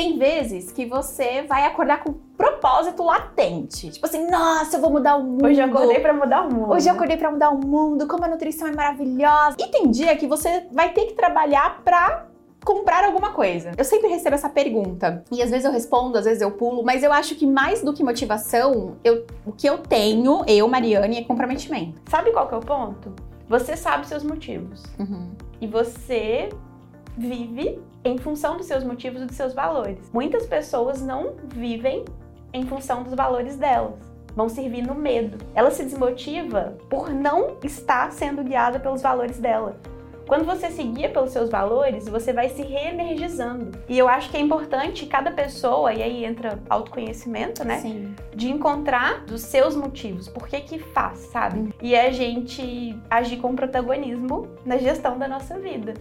Tem vezes que você vai acordar com propósito latente. Tipo assim, nossa, eu vou mudar o mundo. Hoje eu acordei pra mudar o mundo. Hoje eu acordei pra mudar o mundo, como a nutrição é maravilhosa. E tem dia que você vai ter que trabalhar pra comprar alguma coisa? Eu sempre recebo essa pergunta. E às vezes eu respondo, às vezes eu pulo, mas eu acho que mais do que motivação, eu, o que eu tenho, eu, Mariane, é comprometimento. Sabe qual que é o ponto? Você sabe seus motivos. Uhum. E você vive em função dos seus motivos e dos seus valores. Muitas pessoas não vivem em função dos valores delas. Vão servir no medo. Ela se desmotiva por não estar sendo guiada pelos valores dela. Quando você se guia pelos seus valores, você vai se reenergizando. E eu acho que é importante cada pessoa, e aí entra autoconhecimento, né? Sim. De encontrar os seus motivos, por que que faz, sabe? E é a gente agir com protagonismo na gestão da nossa vida.